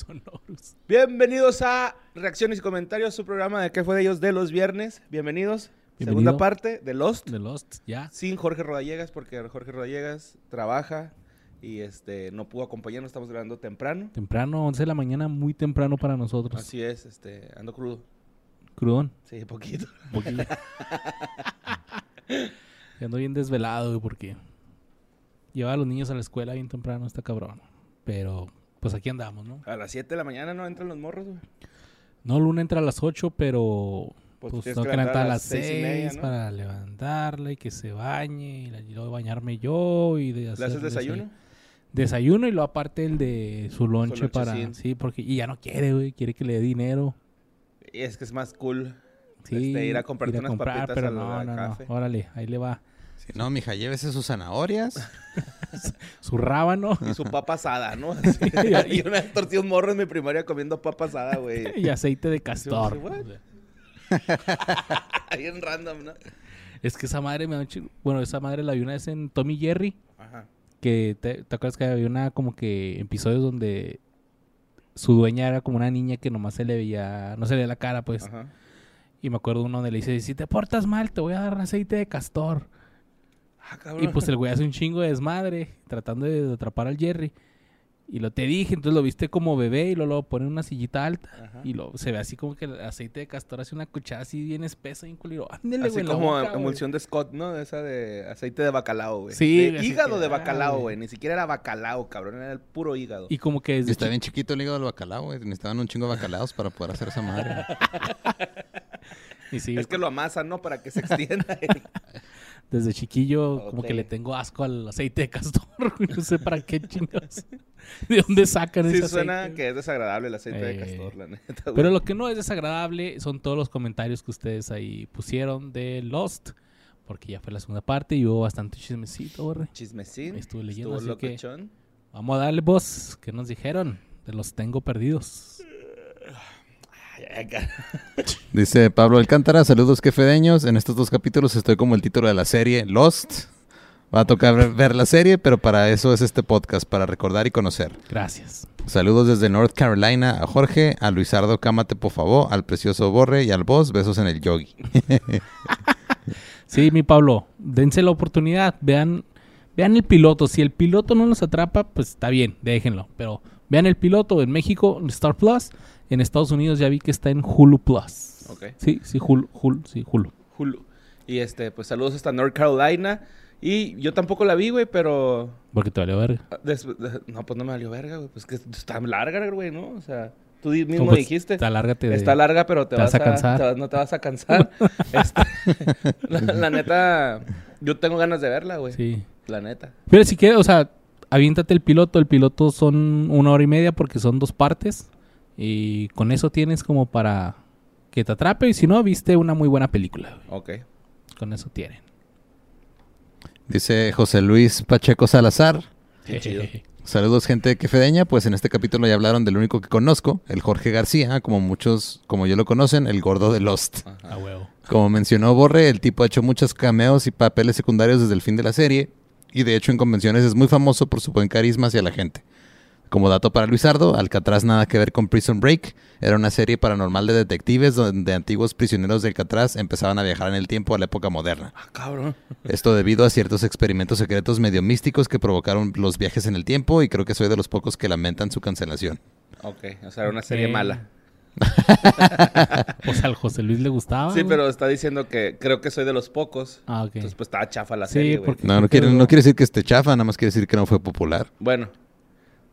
Sonorus. Bienvenidos a Reacciones y Comentarios, su programa de ¿Qué fue de ellos de los viernes? Bienvenidos. Bienvenido. Segunda parte de Lost. The Lost, ya. Sin Jorge Rodallegas, porque Jorge Rodallegas trabaja y este no pudo acompañarnos. Estamos grabando temprano. Temprano, 11 de la mañana, muy temprano para nosotros. Así es, este, ando crudo. Crudón. Sí, poquito. Y Ando bien desvelado, porque lleva a los niños a la escuela bien temprano, está cabrón. Pero, pues aquí andamos, ¿no? A las 7 de la mañana no entran los morros, güey. No, Luna entra a las 8, pero Pues, pues, tengo que levantar a las seis 6 y media, ¿no? para levantarla y que se bañe y la- y luego bañarme yo y de ¿Le hacer haces desayuno? Desayuno y luego aparte el de su lonche para... lonchecín. Sí, porque... Y ya no quiere, güey. Quiere que le dé dinero. Y es que es más cool. Sí, Este, ir a comprarte unas papitas pero al- no, no, café. no. Órale, ahí le va. Si no, mija, llévese sus zanahorias. Su rábano Y su papa asada, ¿no? Así. y una vez torcí un morro en mi primaria comiendo papa asada, güey. y aceite de castor. Bien random, ¿no? Es que esa madre me da un chingo- Bueno, esa madre la vi una vez en Tommy Jerry. Ajá. Que te, ¿te acuerdas que había una como que episodios donde su dueña era como una niña que nomás se le veía, no se le veía la cara, pues. Ajá. Y me acuerdo uno donde le dice, si te portas mal, te voy a dar aceite de castor. Ah. Y pues el güey hace un chingo de desmadre tratando de atrapar al Jerry. Y lo te dije, entonces lo viste como bebé y luego lo pone en una sillita alta. Ajá. Y lo, se ve así como que el aceite de castor hace una cuchara así bien espesa y culero. Ándale, Así güey, como boca, güey. emulsión de Scott, ¿no? Esa de aceite de bacalao, güey. Sí, De hígado que, de bacalao, güey. güey. Ni siquiera era bacalao, cabrón. Era el puro hígado. Y como que Y desde, está bien chiquito el hígado del bacalao, güey. Necesitaban un chingo de bacalaos para poder hacer esa madre. y sí, es que lo amasan, ¿no? Para que se extienda. desde chiquillo como que le tengo asco al aceite de castor. no sé para qué chingados. ¿De dónde sacan sí ese suena aceite? que es desagradable el aceite de Eh, castor, la neta, güey. Pero lo que no es desagradable son todos los comentarios que ustedes ahí pusieron de Lost. Porque ya fue la segunda parte y hubo bastante chismecito, güey. Chismecín. Estuve leyendo, Estuvo así que-. Vamos a darle voz. ¿Qué nos dijeron? De los tengo perdidos. Dice Pablo Alcántara, saludos quefedeños. En estos dos capítulos estoy como el título de la serie, Lost. Va a tocar ver- ver la serie, pero para eso es este podcast, para recordar y conocer. Gracias. Saludos desde North Carolina a Jorge, a Luisardo Cámate por favor, al precioso Borre y al boss. Besos en el yogi. Sí, mi Pablo, dense la oportunidad. Vean, vean el piloto. Si el piloto no los atrapa, pues está bien, déjenlo. Pero vean el piloto en México, en Star Plus. En Estados Unidos ya vi que está en Hulu Plus. Ok. Sí, sí, Hulu, Hulu, sí, Hulu. Hulu. Y este, pues saludos hasta North Carolina. Y yo tampoco la vi, güey, pero. Porque te valió verga. ah, des- No, pues no me valió verga, güey. Pues que está larga, güey, ¿no? O sea, tú mismo pues, dijiste. Está lárgate de... Está larga, pero te, te vas, vas a cansar. te vas- no te vas a cansar. Este, la, la neta, yo tengo ganas de verla, güey. Sí. La neta. Pero si quieres, o sea, aviéntate el piloto. El piloto son una hora y media porque son dos partes. Y con eso tienes como para que te atrape. Y si no, viste una muy buena película. güey. Ok. Con eso tienen. Dice José Luis Pacheco Salazar. Qué chido. Saludos gente quefedeña, pues en este capítulo ya hablaron del único que conozco, el Jorge García, como muchos, como yo lo conocen, el gordo de Lost. A huevo. Como mencionó Borre, el tipo ha hecho muchos cameos y papeles secundarios desde el fin de la serie, y de hecho en convenciones es muy famoso por su buen carisma hacia la gente. Como dato para Luisardo, Alcatraz nada que ver con Prison Break, era una serie paranormal de detectives donde antiguos prisioneros de Alcatraz empezaban a viajar en el tiempo a la época moderna. Ah, cabrón. Esto debido a ciertos experimentos secretos medio místicos que provocaron los viajes en el tiempo y creo que soy de los pocos que lamentan su cancelación. Ok. O sea, era una serie Ok. mala. O sea, al José Luis le gustaba. Sí, güey. pero está diciendo que creo que soy de los pocos. Ah, ok. Entonces, pues estaba chafa la Sí, serie, porque- No, no quiere, no quiere decir que esté chafa, nada más quiere decir que no fue popular. Bueno,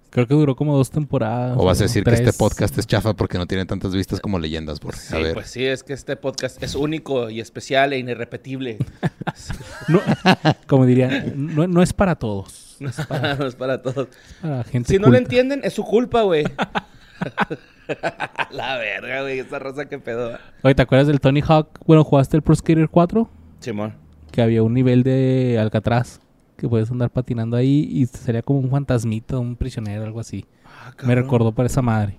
Creo que duró como dos temporadas. O vas a decir que este podcast es chafa porque no tiene tantas vistas como leyendas, Borre. sí, A ver. pues sí, es que este podcast es único y especial e irrepetible. No, como dirían, no, no es para todos. No es para, no es para todos. Para gente Si no lo entienden, es su culpa, güey. la verga, güey. Esa rosa que pedo. Oye, ¿te acuerdas del Tony Hawk? Bueno, ¿jugaste el Pro Skater 4? Simón. Que había un nivel de Alcatraz. Que puedes andar patinando ahí y sería como un fantasmita, un prisionero, algo así. Ah, Me recordó por esa madre.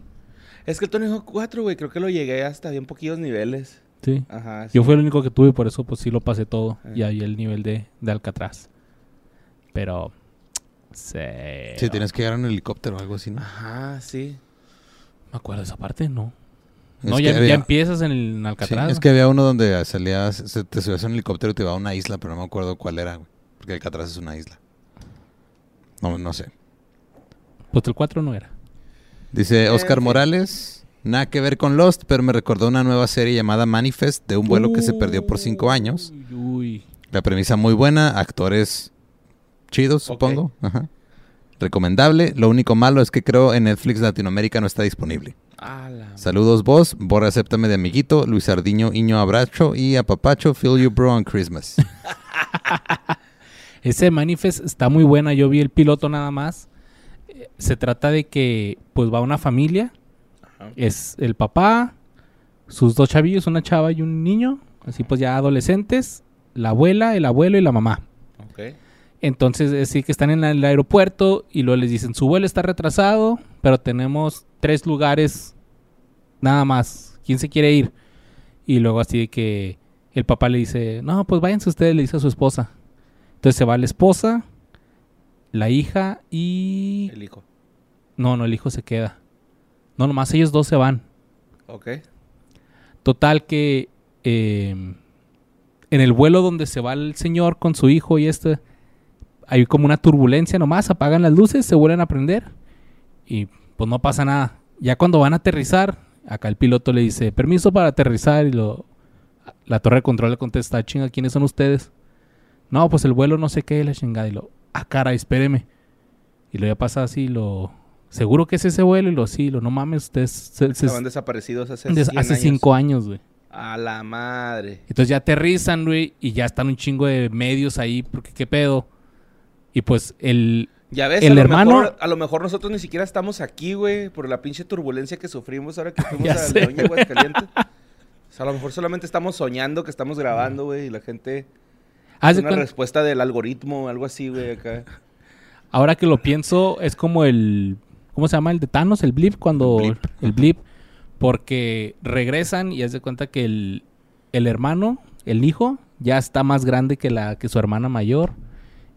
Es que el Tony Hawk 4, güey, creo que lo llegué hasta bien poquillos niveles. Sí. Ajá. Yo fui el único que tuve, por eso pues sí lo pasé todo. Ah. Y había el nivel de, de Alcatraz. Pero... Sí. Sí, tienes que llegar en un helicóptero o algo así, ¿no? Ajá, sí. Me acuerdo de esa parte, no. Es no, ya, ya empiezas en el en Sí, Alcatraz. es que había uno donde salías, se- te subías a un helicóptero y te iba a una isla, pero no me acuerdo cuál era, güey. Porque Alcatraz es una isla. No, no sé. Pues el 4 no era. Dice Eh, Oscar. Morales, nada que ver con Lost, pero me recordó una nueva serie llamada Manifest de un vuelo que se perdió por cinco años. Uy, uy. La premisa muy buena, actores chidos, supongo. Ajá. Recomendable. Lo único malo es que creo en Netflix Latinoamérica no está disponible. Saludos vos, Borra acéptame de amiguito, Luis Ardiño, Iño Abracho y a Papacho, Feel You Bro on Christmas. Ese Manifest está muy buena. Yo vi el piloto nada más. Eh, Se trata de que pues va una familia. Ajá. Es el papá, sus dos chavillos, una chava y un niño. Así pues ya adolescentes. La abuela, el abuelo y la mamá. Entonces, es decir, que están en el aeropuerto y luego les dicen, su vuelo está retrasado, pero tenemos tres lugares nada más. ¿Quién se quiere ir? Y luego así de que el papá le dice, no, pues váyanse ustedes, le dice a su esposa. Entonces se va la esposa, la hija y... El hijo. No, no, el hijo se queda. No, nomás ellos dos se van. Ok. Total que eh, en el vuelo donde se va el señor con su hijo y este, hay como una turbulencia nomás, apagan las luces, se vuelven a prender y pues no pasa nada. Ya cuando van a aterrizar, acá el piloto le dice, permiso para aterrizar y lo, la torre de control le contesta, chinga, ¿quiénes son ustedes? No, pues el vuelo no sé qué, la chingada y lo, ah, cara, espéreme. Y lo ya pasa así, lo, seguro que es ese vuelo y lo, sí, lo, no mames, ustedes se- se- Estaban desaparecidos hace des- 100 hace años. cinco años, güey. A la madre. Entonces ya aterrizan, güey, y ya están un chingo de medios ahí, porque qué pedo. Y pues el... Ya ves, El a lo hermano- mejor- a lo mejor nosotros ni siquiera estamos aquí, güey, por la pinche turbulencia que sufrimos ahora que fuimos a León y Aguascalientes. O sea, a lo mejor solamente estamos soñando que estamos grabando, güey, y la gente... Haz Es una cuenta- respuesta del algoritmo, algo así, güey, acá. ahora que lo pienso, es como el... ¿Cómo se llama? El de Thanos, el blip, cuando... Blip. El blip. Porque regresan y haz de cuenta que el, el hermano, el hijo, ya está más grande que, la, que su hermana mayor.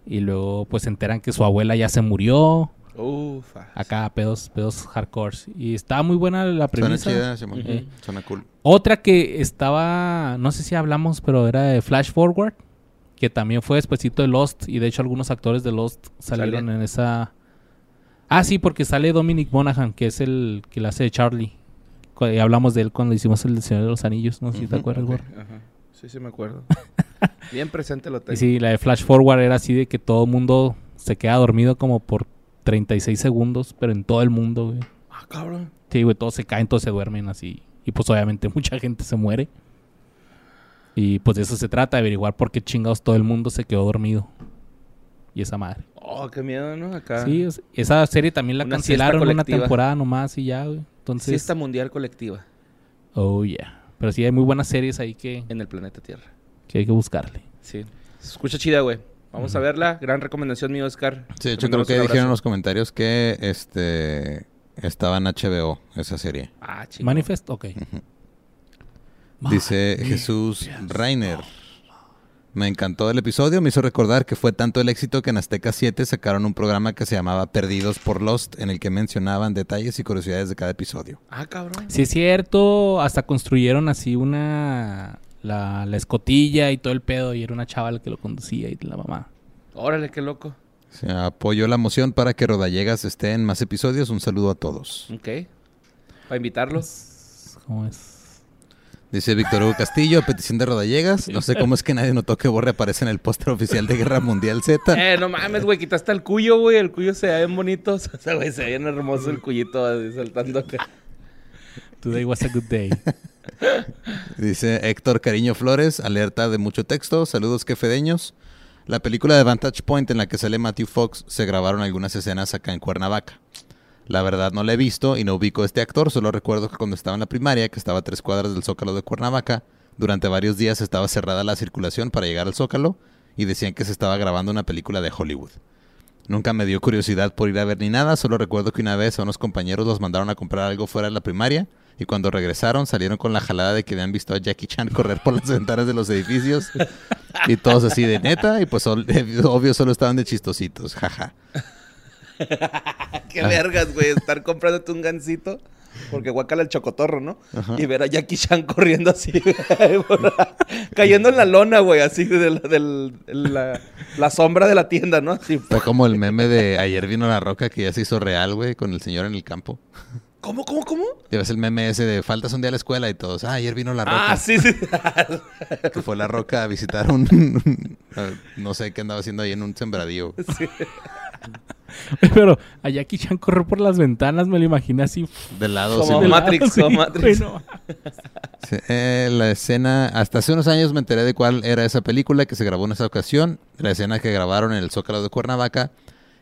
Y luego pues se enteran que su abuela ya se murió. Ufa. Acá, pedos, pedos hardcore. Y está muy buena la Suena premisa. chida. Suena cool. Otra que estaba, no sé si hablamos, pero era de Flash Forward, que también fue despuesito de Lost, y de hecho algunos actores de Lost salieron en esa... Ah, sí, porque sale Dominic Monaghan, que es el que la hace de Charlie. Y hablamos de él cuando hicimos el Señor de los Anillos, no sé si te acuerdas, Ok, Gordo. Ajá. Sí, sí me acuerdo. Bien presente lo tengo. Y sí, la de Flash Forward era así de que todo el mundo se queda dormido como por 36 segundos, pero en todo el mundo, güey. Ah, cabrón. Sí, güey, todos se caen, todos se duermen así. Y pues obviamente mucha gente se muere. Y pues de eso se trata, de averiguar por qué chingados todo el mundo se quedó dormido. Y esa madre. Oh, qué miedo, ¿no? Acá. Sí, es- esa serie también la Una cancelaron una temporada nomás y ya, güey. Entonces, Siesta mundial colectiva oh yeah. Pero sí hay muy buenas series ahí que, en el planeta Tierra. que hay que buscarle. Sí. Se escucha chida, güey. Vamos a verla. Gran recomendación, mi Oscar. Sí, de hecho creo que dijeron en los comentarios que este estaba en HBO esa serie. Ah, chingón. Manifest, ok. Dice Jesús Rainer. Me encantó el episodio, me hizo recordar que fue tanto el éxito que en Azteca 7 sacaron un programa que se llamaba Perdidos por Lost, en el que mencionaban detalles y curiosidades de cada episodio. Ah, cabrón. Sí es cierto, hasta construyeron así una... La, la escotilla y todo el pedo y era una chava la que lo conducía y la mamá. Órale, qué loco. Se apoyó la moción para que Rodallegas esté en más episodios. Un saludo a todos. Ok. Para invitarlo. ¿Cómo es? Dice Víctor Hugo Castillo, a petición de Rodallegas. No sé cómo es que nadie notó que Borre aparece en el póster oficial de Guerra Mundial Z. Eh, no mames, güey. Quitaste el cuyo, güey. El cuyo se ve bien bonito. O sea, güey, se ve bien hermoso el cuyito así, saltando acá. Today was a good day. Dice Héctor Cariño Flores, alerta de mucho texto. Saludos quefedeños. La película de Vantage Point en la que sale Matthew Fox se grabaron algunas escenas acá en Cuernavaca. La verdad no la he visto y no ubico a este actor, solo recuerdo que cuando estaba en la primaria, que estaba a tres cuadras del Zócalo de Cuernavaca, durante varios días estaba cerrada la circulación para llegar al Zócalo y decían que se estaba grabando una película de Hollywood. Nunca me dio curiosidad por ir a ver ni nada, solo recuerdo que una vez a unos compañeros los mandaron a comprar algo fuera de la primaria y cuando regresaron salieron con la jalada de que habían visto a Jackie Chan correr por las ventanas de los edificios y todos así de neta y pues obvio solo estaban de chistositos, jaja. Qué vergas, güey. Estar comprándote un gancito. Porque guacala el chocotorro, ¿no? Ajá. Y ver a Jackie Chan corriendo así, por cayendo en la lona, güey, así de la, del- la, la sombra de la tienda, ¿no? Así, Fue como el meme de ayer vino la roca que ya se hizo real, güey, con el señor en el campo. ¿Cómo, cómo, cómo? Ya ves el meme ese de faltas un día a la escuela y todos, ah, ayer vino la roca. Ah, sí, sí. Que fue la roca a visitar un, no sé qué andaba haciendo ahí en un sembradío. Sí. Pero a Jackie Chan correr por las ventanas, me lo imaginé así. De lado, Como sí, de lado, Matrix, sí, como Matrix. Sí, eh, la escena, hasta hace unos años me enteré de cuál era esa película que se grabó en esa ocasión. La escena que grabaron en el Zócalo de Cuernavaca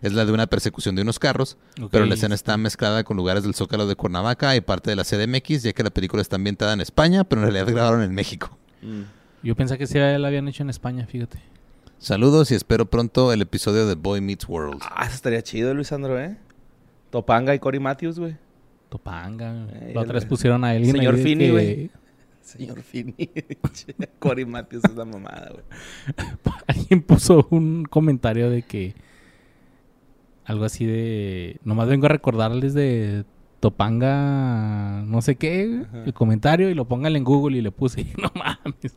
es la de una persecución de unos carros, pero la escena está mezclada con lugares del Zócalo de Cuernavaca y parte de la CDMX, ya que la película está ambientada en España, pero en realidad grabaron en México. Mm. Yo pensé que sí la habían hecho en España, fíjate. Saludos y espero pronto el episodio de Boy Meets World. Ah, eso estaría chido, Luis Sandro, ¿eh? Topanga y Cory Matthews, güey. Topanga. Eh, la otra vez pusieron a alguien. Señor de Finney, que- güey. Señor Finney. Cory Matthews es la mamada, güey. Alguien puso un comentario de que. Algo así de. Nomás vengo a recordarles de Topanga. No sé qué. Ajá. El comentario y lo póngale en Google y le puse. No mames.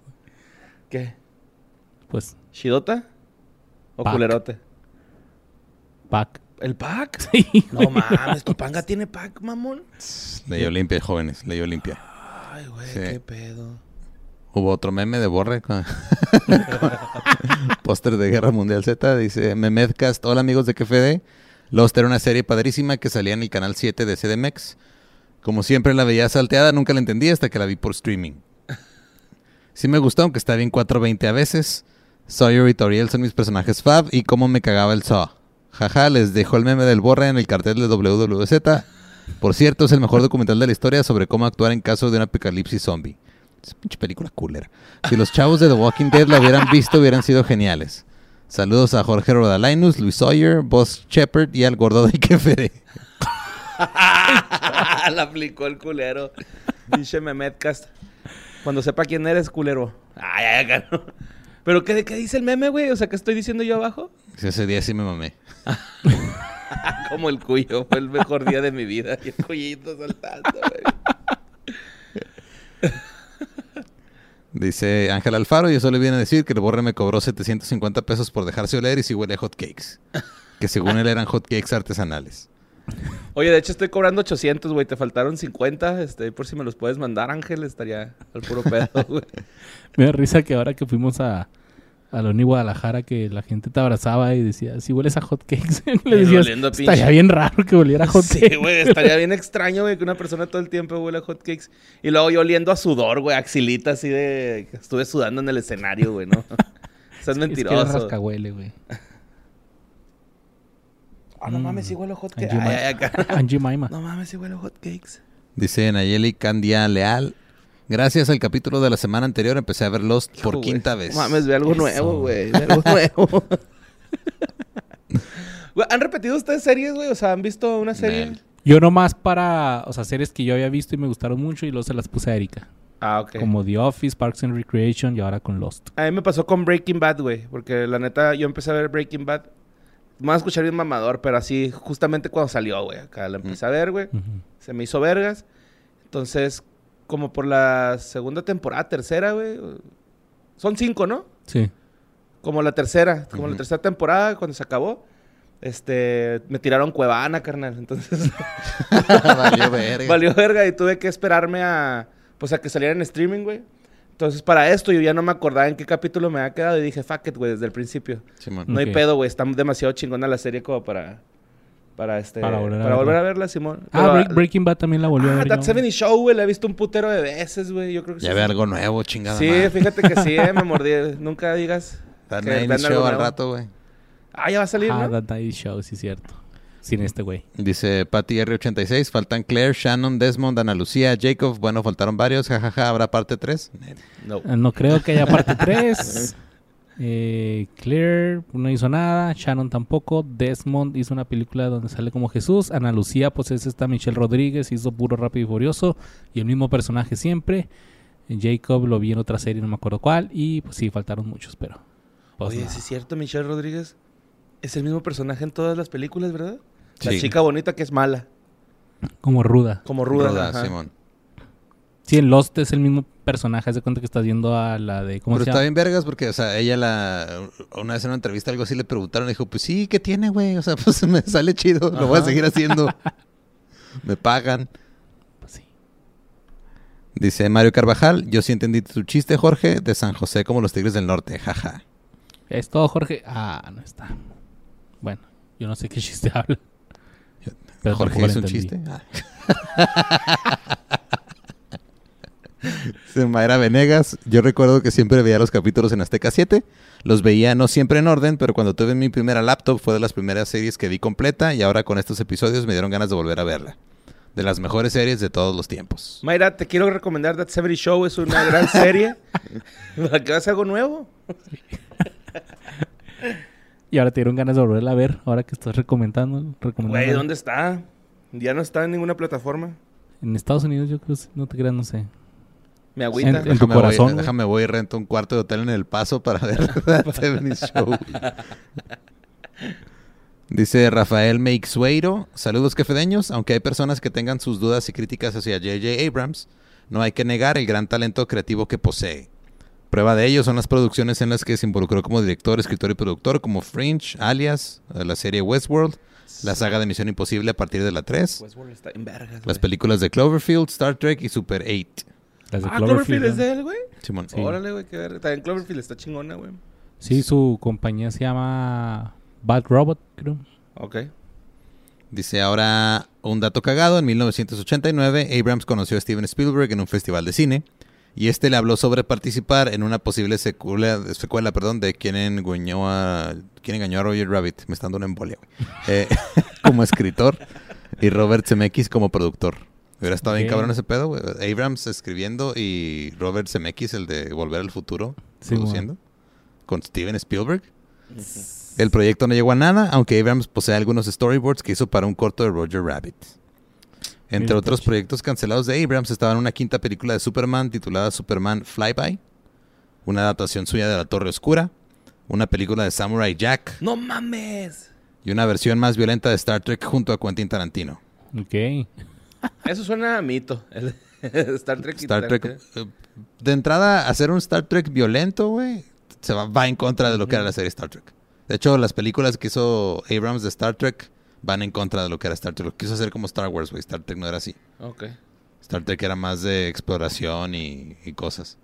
¿Qué? Pues. ¿Shidota? ¿O Pac. culerote? Pack. ¿El pack? Sí. No mames, Topanga tiene pack, mamón. Ley Olimpia, jóvenes, Ley Olimpia. Ay, güey, Sí. qué pedo. Hubo otro meme de Borre con póster de Guerra Mundial Z. Dice Memedcast, hola amigos de KFD. Lost era una serie padrísima que salía en el canal 7 de CDMX. Como siempre la veía salteada, nunca la entendí hasta que la vi por streaming. Sí me gustó, aunque está bien 420 a veces. Sawyer y Toriel son mis personajes fab y cómo me cagaba el Saw. Jaja, les dejo el meme del Borre en el cartel de WWZ. Por cierto, es el mejor documental de la historia sobre cómo actuar en caso de un apocalipsis zombie. Es pinche película cooler. Si los chavos de The Walking Dead la hubieran visto, hubieran sido geniales. Saludos a Jorge Rodalainus, Luis Sawyer, Boss Shepard y al gordo de KFD. la aplicó el culero. Dice Memedcast. Cuando sepa quién eres, culero. Ay, ay. ¿Pero qué, qué dice el meme, güey? O sea, ¿qué estoy diciendo yo abajo? Sí, Ese día sí me mamé. Como el cuyo. Fue el mejor día de mi vida. Y el cuyito saltando, güey. Dice Ángel Alfaro, y eso le viene a decir que el borre me cobró 750 pesos por dejarse oler y si huele hot cakes. Que según él eran hot cakes artesanales. Oye, de hecho estoy cobrando 800, güey. Te faltaron 50. Este, por si me los puedes mandar, Ángel, estaría al puro pedo, güey. Me da risa que ahora que fuimos a. A la Uni Guadalajara, que la gente te abrazaba y decía, si hueles a hot cakes, le Eh, decías, estaría pinche". bien raro que oliera a hot Sí, güey, estaría bien extraño, güey, que una persona todo el tiempo huele a hotcakes. Y luego yo oliendo a sudor, güey, axilita así de... Estuve sudando en el escenario, güey, ¿no? Estás Es que mentiroso. rascahuele, güey. Ah, no mames, sí huele a hotcakes. Angie, Maima. No mames, sí huele a hotcakes. Dice Nayeli Candia Leal. Gracias al capítulo de la semana anterior empecé a ver Lost por quinta vez. No mames, ve algo Eso. nuevo, güey. Ve algo nuevo. ¿Han repetido ustedes series, güey? O sea, ¿han visto una serie? Nel. Yo nomás para, o sea, series que yo había visto y me gustaron mucho y luego se las puse a Erika. Ah, ok. Como The Office, Parks and Recreation y ahora con Lost. A mí me pasó con Breaking Bad, güey. Porque la neta, yo empecé a ver Breaking Bad. Me van a escuchar bien mamador, pero así justamente cuando salió, güey. Acá la empecé a ver, güey. Se me hizo vergas. Entonces, como por la segunda temporada, tercera, güey. Son cinco, ¿no? Sí. Como la tercera, como la tercera temporada, cuando se acabó. Este, me tiraron Cuevana, carnal. Entonces, Valió verga. valió verga y tuve que esperarme a, pues a que saliera en streaming, güey. Entonces, para esto yo ya no me acordaba en qué capítulo me había quedado y dije, fuck it, güey, desde el principio. No hay pedo, güey, está demasiado chingona la serie como para, para este, Para volver a para volver verla. a verla, Simón. Ah, Pero, Break- Breaking Bad también la volvió a Ah, ver. That yo. 70 Show, güey, la he visto un putero de veces, güey. Yo creo que Ya sí. ve algo nuevo, chingada Sí, madre. fíjate que sí, eh, me mordí. Nunca digas. That que 90 vean algo Show al rato, güey. Ah, ya va a salir, Ah, ¿no? That Show, sí, cierto. Sin este güey. Dice Patty R86, faltan Claire, Shannon, Desmond, Ana Lucía, Jacob. Bueno, faltaron varios, jajaja, ¿habrá parte 3? No. Eh, No creo que haya parte 3. Eh, Claire no hizo nada. Shannon tampoco. Desmond hizo una película donde sale como Jesús. Ana Lucía, pues es esta Michelle Rodríguez. Hizo puro rápido y furioso. Y el mismo personaje siempre. Jacob lo vi en otra serie, no me acuerdo cuál. Y pues sí, faltaron muchos, pero. pues, Oye, sí es cierto, Michelle Rodríguez. Es el mismo personaje en todas las películas, ¿verdad? La Sí. chica bonita que es mala. Como ruda. Como ruda. Ruda. Simón. Sí, en Lost es el mismo personaje. Haz de cuenta que estás yendo a la de. ¿Cómo Pero se está llama? bien vergas porque, o sea, ella la... Una vez en una entrevista algo así le preguntaron y dijo, pues sí, ¿qué tiene, güey? O sea, pues me sale chido, lo voy a seguir haciendo. me pagan. Pues sí. Dice Mario Carvajal, yo sí entendí tu chiste, Jorge, de San José como los Tigres del Norte, jaja. Es todo, Jorge. Ah, no está. Bueno, yo no sé qué chiste habla. Pero Jorge es un chiste. Ah. Dice Mayra Venegas, yo recuerdo que siempre veía los capítulos en Azteca 7. Los veía no siempre en orden, pero cuando tuve mi primera laptop fue de las primeras series que vi completa y ahora con estos episodios me dieron ganas de volver a verla. De las mejores series de todos los tiempos. Mayra, te quiero recomendar That 70 Show. Es una gran serie. ¿Para que hagas algo nuevo? Y ahora te dieron ganas de volverla a ver. Ahora que estás recomendando. Güey, ¿dónde está? Ya no está en ninguna plataforma. En Estados Unidos, yo creo. No te creas, no sé. Me agüita. En- en- tu Déjame corazón, Voy, güey. déjame voy y rento un cuarto de hotel en El Paso para ver 70 Show. Dice Rafael Meixueiro, saludos quefedeños, aunque hay personas que tengan sus dudas y críticas hacia J.J. Abrams, no hay que negar el gran talento creativo que posee. Prueba de ello son las producciones en las que se involucró como director, escritor y productor, como Fringe, Alias, eh, la serie Westworld, la saga de Misión Imposible a partir de la 3, Westworld está en vergas, las güey. películas de Cloverfield, Star Trek y Super 8. Las de Ah, Cloverfield es de él, güey. Simón. Sí. Órale, güey, qué ver. También Cloverfield está chingona, güey. Sí, su compañía se llama Bad Robot, creo. Ok. Dice ahora un dato cagado. En 1989, Abrams conoció a Steven Spielberg en un festival de cine. Y este le habló sobre participar en una posible secuela, secuela perdón, de quien engañó a, quien engañó a Roger Rabbit. Me está dando una embolia, güey. Eh, como escritor. Y Robert Zemeckis como productor. Hubiera estado bien cabrón ese pedo, güey. Abrams escribiendo y Robert Zemeckis, el de Volver al Futuro, Sí, produciendo. Con Steven Spielberg. El proyecto no llegó a nada, aunque Abrams posee algunos storyboards que hizo para un corto de Roger Rabbit. Entre otros proyectos cancelados de Abrams estaban una quinta película de Superman titulada Superman Flyby, una adaptación suya de La Torre Oscura, una película de Samurai Jack ¡No mames! y una versión más violenta de Star Trek junto a Quentin Tarantino. Ok. Eso suena a mito. El- Star Trek. y Star Trek, eh, de entrada, hacer un Star Trek violento, güey, se va, va en contra de lo que era la serie Star Trek. De hecho, las películas que hizo Abrams de Star Trek van en contra de lo que era Star Trek. Lo quiso hacer como Star Wars, güey. Star Trek no era así. Ok. Star Trek era más de exploración y, y cosas.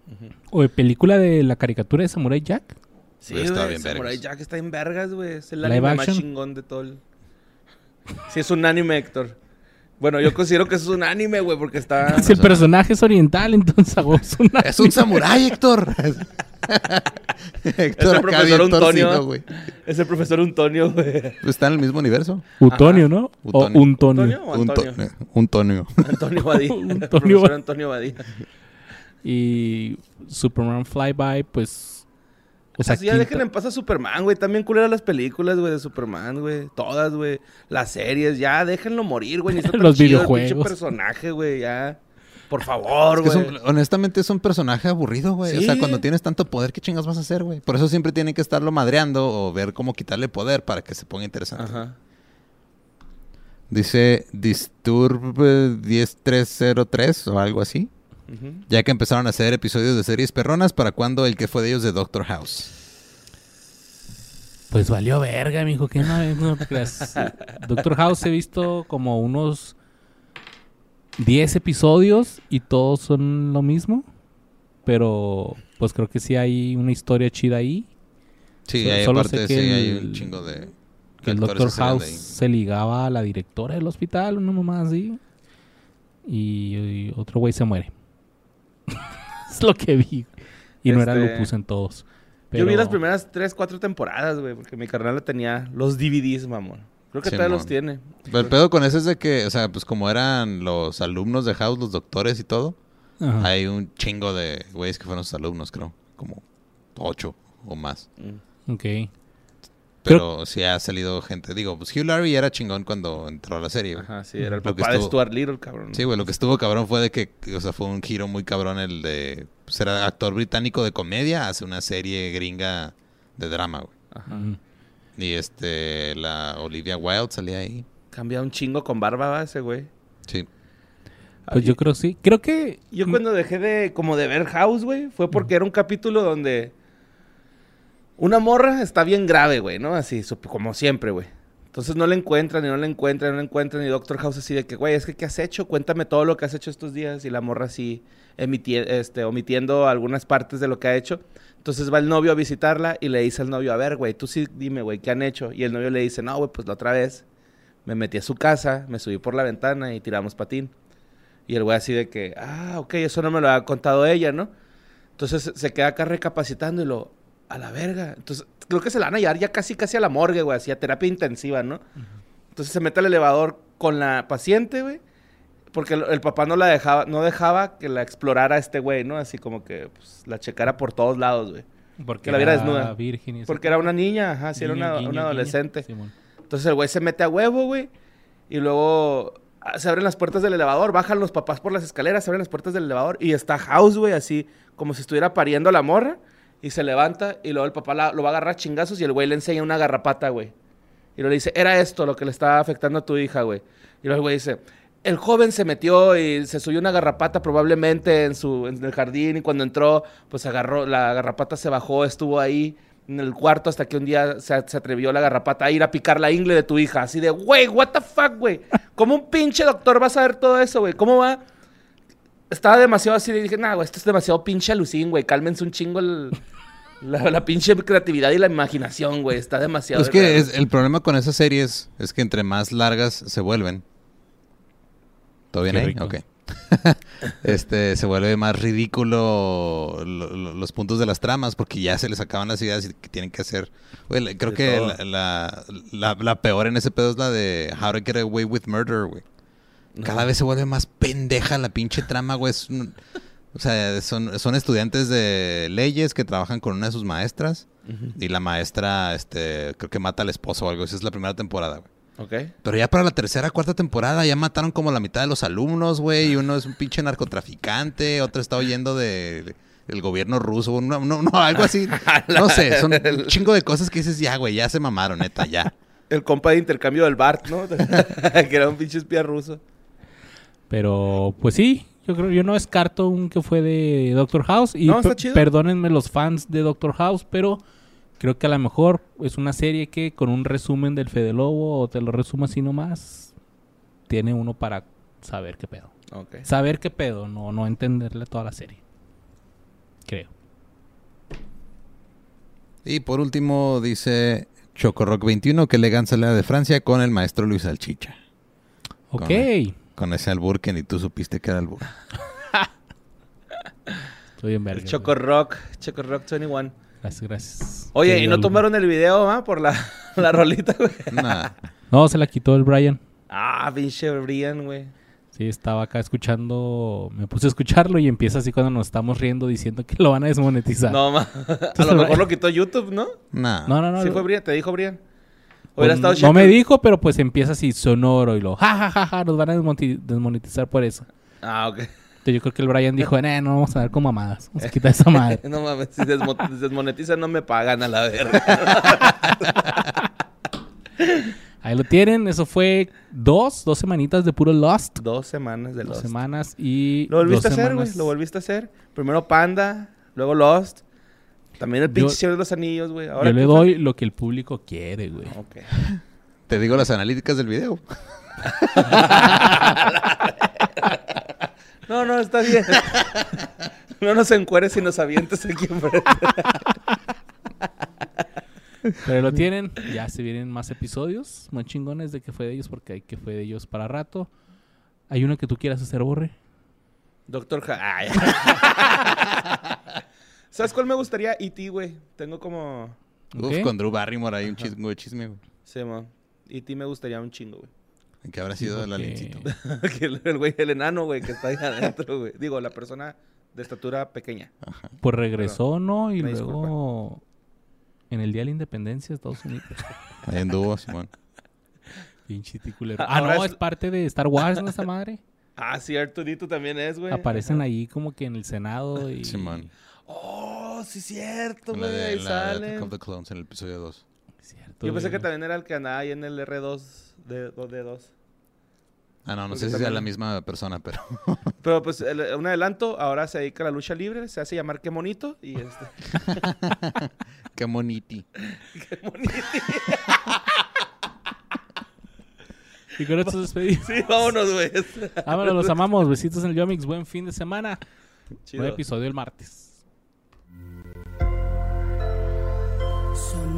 O de película de la caricatura de Samurai Jack. Sí, güey. Samurai vergas. Jack está en vergas, güey. Es el Live anime más chingón de todo el... Sí, es un anime, Héctor. Bueno, yo considero que es un anime, güey, porque está... Si el personaje es oriental, entonces hago una... ¡Es un samurái, Héctor! Héctor el acá profesor Antonio. güey. Es el profesor Antonio, güey. Pues está en el mismo universo. Utonio, Ajá. ¿no? Utonio. O Untonio. ¿Antonio o Un, Antonio? to- un tonio. Antonio Badía. Antonio El profesor. Antonio Badía. Y Superman Flyby, pues... O sea, Así ya quinta- dejen en paz a Superman, güey. También culeras las películas, güey, de Superman, güey. Todas, güey. Las series, ya déjenlo morir, güey. Los el videojuegos. personaje, güey, ya. Por favor, Es que es güey. honestamente es un personaje aburrido, güey. O sea, cuando tienes tanto poder, ¿qué chingas vas a hacer, güey? Por eso siempre tienen que estarlo madreando o ver cómo quitarle poder para que se ponga interesante. Ajá. Dice Disturb eh, 10303 o algo así. Ya que empezaron a hacer episodios de series perronas, ¿para cuándo el que fue de ellos de Doctor House? Pues valió verga, mijo. Que no, no. Doctor House he visto como unos 10 episodios y todos son lo mismo. Pero pues creo que sí hay una historia chida ahí. Sí, So- hay solo aparte, sé que sí, hay el- un chingo de... Que el Doctor House se ligaba a la directora del hospital, una mamá así. Y, y otro güey se muere. es lo que vi. Y no era Este, lupus en todos. Yo vi las primeras tres, cuatro temporadas, güey, porque mi carnal tenía los DVDs, mamón. Creo que todavía Simón. los tiene. Pero el pedo con eso es de que, o sea, pues como eran los alumnos de House, los doctores y todo, Ajá. hay un chingo de güeyes que fueron sus alumnos, creo. Como ocho o más. Mm. Ok. Pero sí ha salido gente. Digo, pues Hugh Laurie era chingón cuando entró a la serie, güey. Ajá, sí, era el Lo papá de Stuart Little, cabrón. Sí, güey, lo que estuvo cabrón fue de que, o sea, fue un giro muy cabrón el de pues era actor británico de comedia, hace una serie gringa de drama, güey. Ajá. Y este, la Olivia Wilde salía ahí. Cambia un chingo con barba, ese güey. Sí. Pues yo creo sí. Creo que... Yo cuando dejé de como de ver House, güey, fue porque era un capítulo donde una morra está bien grave, güey, ¿no? Así, como siempre, güey. Entonces no la encuentran y no la encuentran, no la encuentran. Y Doctor House así de que, güey, es que ¿qué has hecho? Cuéntame todo lo que has hecho estos días. Y la morra así, este, omitiendo algunas partes de lo que ha hecho. Entonces va el novio a visitarla y le dice al novio, a ver, güey, tú sí dime, güey, ¿qué han hecho? Y el novio le dice, no, güey, pues la otra vez me metí a su casa, me subí por la ventana y tiramos patín. Y el güey así de que, ah, ok, eso no me lo ha contado ella, ¿no? Entonces se queda acá recapacitando y lo, a la verga. Entonces creo que se la van a llevar ya casi, casi a la morgue, güey, así a terapia intensiva, ¿no? Entonces se mete al elevador con la paciente, güey. Porque el, el papá no la dejaba, no dejaba que la explorara este güey, ¿no? Así como que pues, la checara por todos lados, güey. Porque la viera era desnuda. virgen y. Porque era una niña, ajá, sí, era una, adolescente. Entonces el güey se mete a huevo, güey. Y luego ah, se abren las puertas del elevador, bajan los papás por las escaleras, se abren las puertas del elevador y está House, güey, así como si estuviera pariendo a la morra. Y se levanta y luego el papá lo va a agarrar chingazos y el güey le enseña una garrapata, güey. Y luego le dice, era esto lo que le estaba afectando a tu hija, güey. Y luego el güey dice, el joven se metió y se subió una garrapata probablemente en, su, en el jardín y cuando entró, pues agarró, la garrapata se bajó, estuvo ahí en el cuarto hasta que un día se, se atrevió la garrapata a ir a picar la ingle de tu hija. Así de, güey, what the fuck, güey. ¿Cómo un pinche doctor va a saber todo eso, güey? ¿Cómo va? Estaba demasiado así, le dije, nah, güey, esto es demasiado pinche alucín, güey. Cálmense un chingo el- la, la pinche creatividad y la imaginación, güey. Está demasiado... Es que es, el problema con esas series es que entre más largas se vuelven. ¿Todo bien Qué ahí? rico. Ok. este, se vuelve más ridículo lo- lo- los puntos de las tramas porque ya se les acaban las ideas y que tienen que hacer. Güey, creo De que la- la- la peor en ese pedo es la de How to Get Away with Murder, güey. Cada vez se vuelve más pendeja la pinche trama, güey. Es un- o sea, son, son estudiantes de leyes que trabajan con una de sus maestras. Y la maestra, este, creo que mata al esposo o algo. Esa es la primera temporada, güey. Ok. Pero ya para la tercera, cuarta temporada ya mataron como la mitad de los alumnos, güey. Y uno es un pinche narcotraficante, otro está huyendo de, gobierno ruso. No, no, no, algo así. No sé, son un chingo de cosas que dices, ya, güey, ya se mamaron, neta, ya. El compa de intercambio del Bart, ¿no? que era un pinche espía ruso. Pero, pues sí, yo creo, yo no descarto un que fue de Doctor House. Y No, está chido. perdónenme los fans de Doctor House, pero creo que a lo mejor es una serie que con un resumen del Fede Lobo o te lo resumo así nomás, tiene uno para saber qué pedo. Saber qué pedo, no, no entenderle toda la serie. Creo. Y por último, dice Chocorock 21 que Legan sale de Francia con el maestro Luis Alchicha. Ok. Con- ese albur que ni tú supiste que era albur. Estoy en verga. El. Choco Rock, Choco Rock 21. Gracias, gracias. Oye, Qué ¿y no tomaron el video, ah? Por la, la rolita, güey. Nah. No, se la quitó el Brian. Ah, pinche Brian, güey. Sí, estaba acá escuchando, me puse a escucharlo y empieza así cuando nos estamos riendo diciendo que lo van a desmonetizar. No, ma. A lo mejor lo quitó YouTube, ¿no? Nah. no, no. no, Sí lo- fue Brian, te dijo Brian. Pues, Hubiera estado no me dijo, pero pues empieza así sonoro y lo, ja, ja, ja, ja, nos van a desmonetizar por eso. Ah, ok. Entonces yo creo que el Brian dijo, eh, no vamos a dar con mamadas, vamos a quitar esa madre. No mames, si desmo- desmonetizan no me pagan a la verga. Ahí lo tienen, eso fue dos, dos semanitas de puro Lost. Dos semanas de Dos Lost. semanas y... Lo volviste a dos hacer, güey. Lo volviste a hacer. Primero Panda, luego Lost. También el pinche Señor de los Anillos, güey. Ahora Yo le doy lo que el público quiere, güey. fue- Ok. Te digo las analíticas del video. No, no, está bien. no nos encueres y nos avientes aquí enfrente. Pero lo tienen, ya se vienen más episodios, más chingones de que fue de ellos, porque hay que fue de ellos para rato. ¿Hay uno que tú quieras hacer, Borre? Doctor Ja... ¿Sabes cuál me gustaría? E.T., güey. Tengo como... Ok. Uf, con Drew Barrymore hay un chisme, chisme, güey. Sí, mo. E.T. me gustaría un chingo, güey. ¿En qué habrá sido el aliencito? Que el el güey, el enano, güey, que está ahí adentro, güey. Digo, la persona de estatura pequeña. Ajá. Pues regresó, ¿no? Y luego en el Día de la Independencia de Estados Unidos. Ahí anduvo, Simón. Pinche ticulero. Ah, Ahora no, es- es parte de Star Wars, ¿no? Esta madre. Ah, cierto, Dito también es, güey. Aparecen ahí como que en el Senado y... Simón. Oh, sí, cierto, güey. de, Ahí sale. Attack of the Clones en el episodio 2. Cierto, Yo pensé güey. que también era el que andaba ahí en el R2 de 2D2. Ah, no, no Porque sé si sea también- la misma persona, pero... Pero pues el- un adelanto, ahora se dedica a la lucha libre, se hace llamar Qué Monito y este... Qué moniti. Qué Monito. Y con esto despedimos. Sí, vámonos, güey. Vámonos, los amamos. Besitos en el Yomix. Buen fin de semana. Chido. Buen episodio el martes. So.